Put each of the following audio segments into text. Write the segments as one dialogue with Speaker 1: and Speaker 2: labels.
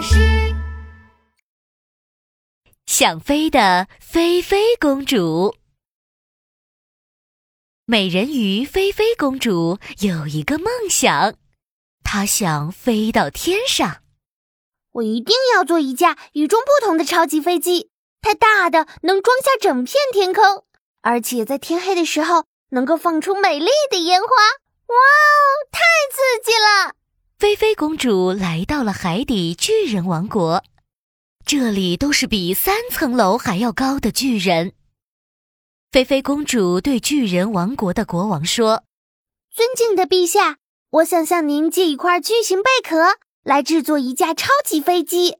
Speaker 1: 巴士。想飞的菲菲公主，美人鱼菲菲公主有一个梦想，她想飞到天上。
Speaker 2: 我一定要做一架与众不同的超级飞机，它大的能装下整片天空，而且在天黑的时候能够放出美丽的烟花。哇哦，太刺激了！
Speaker 1: 菲菲公主来到了海底巨人王国，这里都是比三层楼还要高的巨人。菲菲公主对巨人王国的国王说：“
Speaker 2: 尊敬的陛下，我想向您借一块巨型贝壳，来制作一架超级飞机。”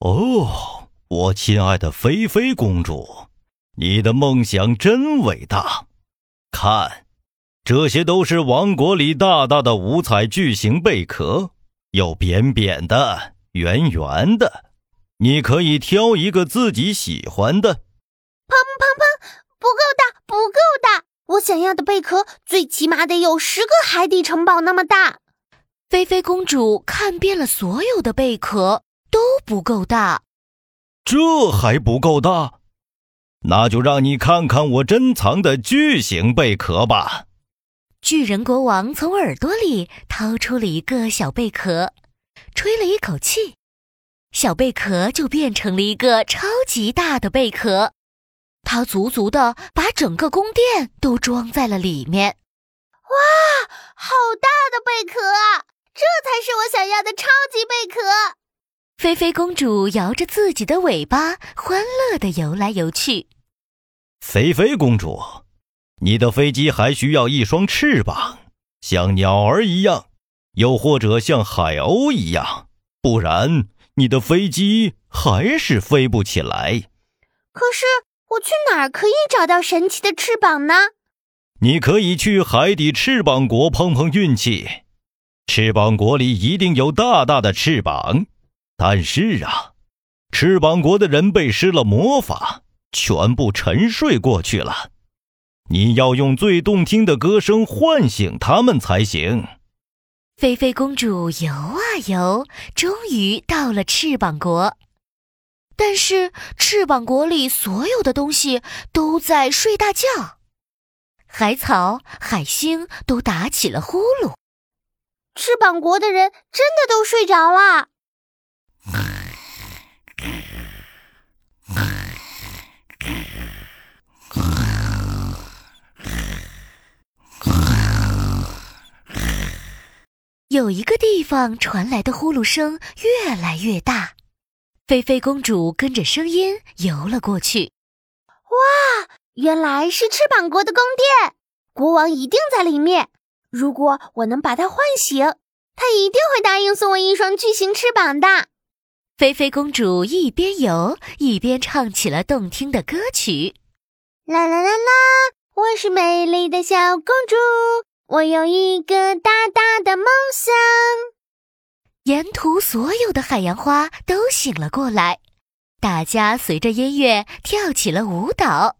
Speaker 3: 哦，我亲爱的菲菲公主，你的梦想真伟大！看。这些都是王国里大大的五彩巨型贝壳，有扁扁的、圆圆的，你可以挑一个自己喜欢的。
Speaker 2: 砰砰砰！不够大，不够大！我想要的贝壳最起码得有十个海底城堡那么大。
Speaker 1: 菲菲公主看遍了所有的贝壳，都不够大。
Speaker 3: 这还不够大？那就让你看看我珍藏的巨型贝壳吧。
Speaker 1: 巨人国王从耳朵里掏出了一个小贝壳，吹了一口气，小贝壳就变成了一个超级大的贝壳，它足足的把整个宫殿都装在了里面。
Speaker 2: 哇，好大的贝壳啊！这才是我想要的超级贝壳。
Speaker 1: 菲菲公主摇着自己的尾巴，欢乐的游来游去。
Speaker 3: 菲菲公主。你的飞机还需要一双翅膀，像鸟儿一样，又或者像海鸥一样，不然你的飞机还是飞不起来。
Speaker 2: 可是我去哪儿可以找到神奇的翅膀呢？
Speaker 3: 你可以去海底翅膀国碰碰运气，翅膀国里一定有大大的翅膀。但是啊，翅膀国的人被施了魔法，全部沉睡过去了。你要用最动听的歌声唤醒他们才行。
Speaker 1: 菲菲公主游啊游，终于到了翅膀国。但是翅膀国里所有的东西都在睡大觉，海草、海星都打起了呼噜。
Speaker 2: 翅膀国的人真的都睡着了。
Speaker 1: 有一个地方传来的呼噜声越来越大，菲菲公主跟着声音游了过去。
Speaker 2: 哇，原来是翅膀国的宫殿，国王一定在里面。如果我能把他唤醒，他一定会答应送我一双巨型翅膀的。
Speaker 1: 菲菲公主一边游一边唱起了动听的歌曲：
Speaker 2: 啦啦啦啦，我是美丽的小公主。我有一个大大的梦想。
Speaker 1: 沿途所有的海洋花都醒了过来，大家随着音乐跳起了舞蹈。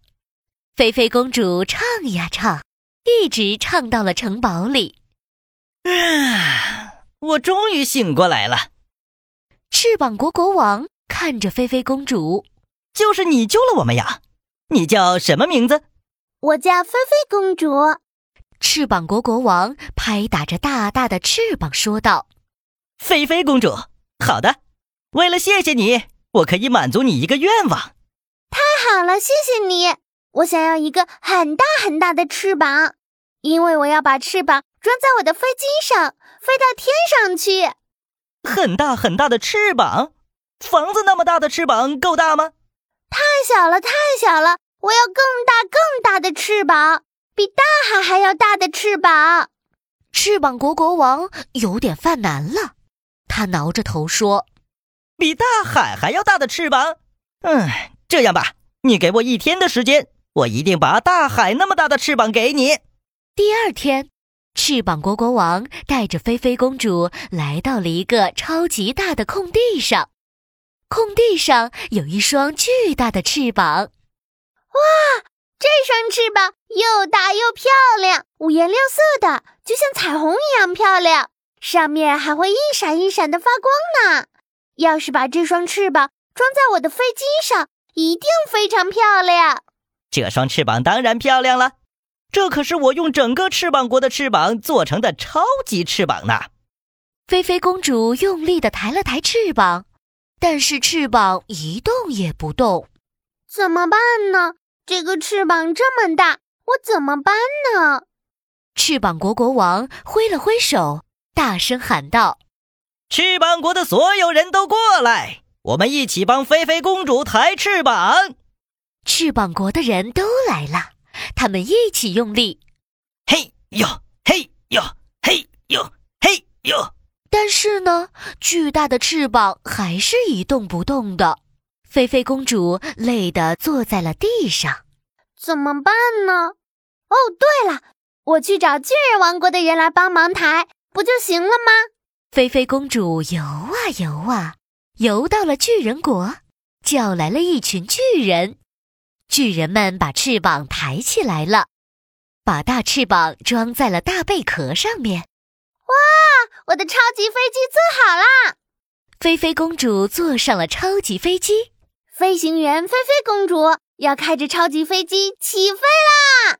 Speaker 1: 菲菲公主唱呀唱，一直唱到了城堡里。
Speaker 4: 啊！我终于醒过来了。
Speaker 1: 翅膀国国王看着菲菲公主，
Speaker 4: 就是你救了我们呀！你叫什么名字？
Speaker 2: 我叫菲菲公主。
Speaker 1: 翅膀国国王拍打着大大的翅膀说道：“
Speaker 4: 菲菲公主，好的，为了谢谢你，我可以满足你一个愿望。
Speaker 2: 太好了，谢谢你。我想要一个很大很大的翅膀，因为我要把翅膀装在我的飞机上，飞到天上去。
Speaker 4: 很大很大的翅膀，房子那么大的翅膀够大吗？
Speaker 2: 太小了，太小了，我要更大更大的翅膀。”比大海还要大的翅膀，
Speaker 1: 翅膀国国王有点犯难了。他挠着头说：“
Speaker 4: 比大海还要大的翅膀？嗯，这样吧，你给我一天的时间，我一定把大海那么大的翅膀给你。”
Speaker 1: 第二天，翅膀国国王带着菲菲公主来到了一个超级大的空地上，空地上有一双巨大的翅膀。
Speaker 2: 哇！这双翅膀又大又漂亮，五颜六色的，就像彩虹一样漂亮。上面还会一闪一闪的发光呢。要是把这双翅膀装在我的飞机上，一定非常漂亮。
Speaker 4: 这双翅膀当然漂亮了，这可是我用整个翅膀国的翅膀做成的超级翅膀呢。
Speaker 1: 菲菲公主用力的抬了抬翅膀，但是翅膀一动也不动。
Speaker 2: 怎么办呢？这个翅膀这么大，我怎么办呢？
Speaker 1: 翅膀国国王挥了挥手，大声喊道：“
Speaker 4: 翅膀国的所有人都过来，我们一起帮菲菲公主抬翅膀。”
Speaker 1: 翅膀国的人都来了，他们一起用力，
Speaker 4: 嘿呦嘿呦嘿呦嘿呦。
Speaker 1: 但是呢，巨大的翅膀还是一动不动的。菲菲公主累得坐在了地上，
Speaker 2: 怎么办呢？哦，对了，我去找巨人王国的人来帮忙抬，不就行了吗？
Speaker 1: 菲菲公主游啊游啊，游到了巨人国，叫来了一群巨人。巨人们把翅膀抬起来了，把大翅膀装在了大贝壳上面。
Speaker 2: 哇，我的超级飞机做好啦！
Speaker 1: 菲菲公主坐上了超级飞机。
Speaker 2: 飞行员菲菲公主要开着超级飞机起飞啦！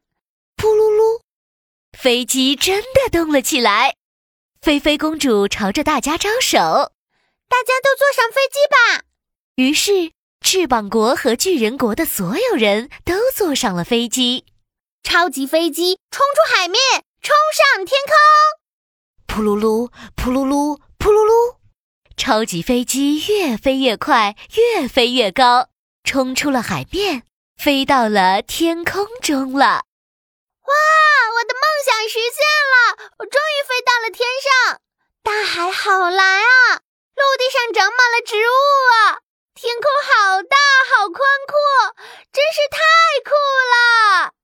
Speaker 1: 噗噜噜，飞机真的动了起来。菲菲公主朝着大家招手：“
Speaker 2: 大家都坐上飞机吧！”
Speaker 1: 于是，翅膀国和巨人国的所有人都坐上了飞机。
Speaker 2: 超级飞机冲出海面，冲上天
Speaker 1: 空！噗噜噜，噗噜噜，噗噜噜。超级飞机越飞越快越飞越高冲出了海面飞到了天空中了。哇
Speaker 2: 我的梦想实现了我终于飞到了天上大海好蓝啊陆地上长满了植物啊天空好大好宽阔真是太酷了。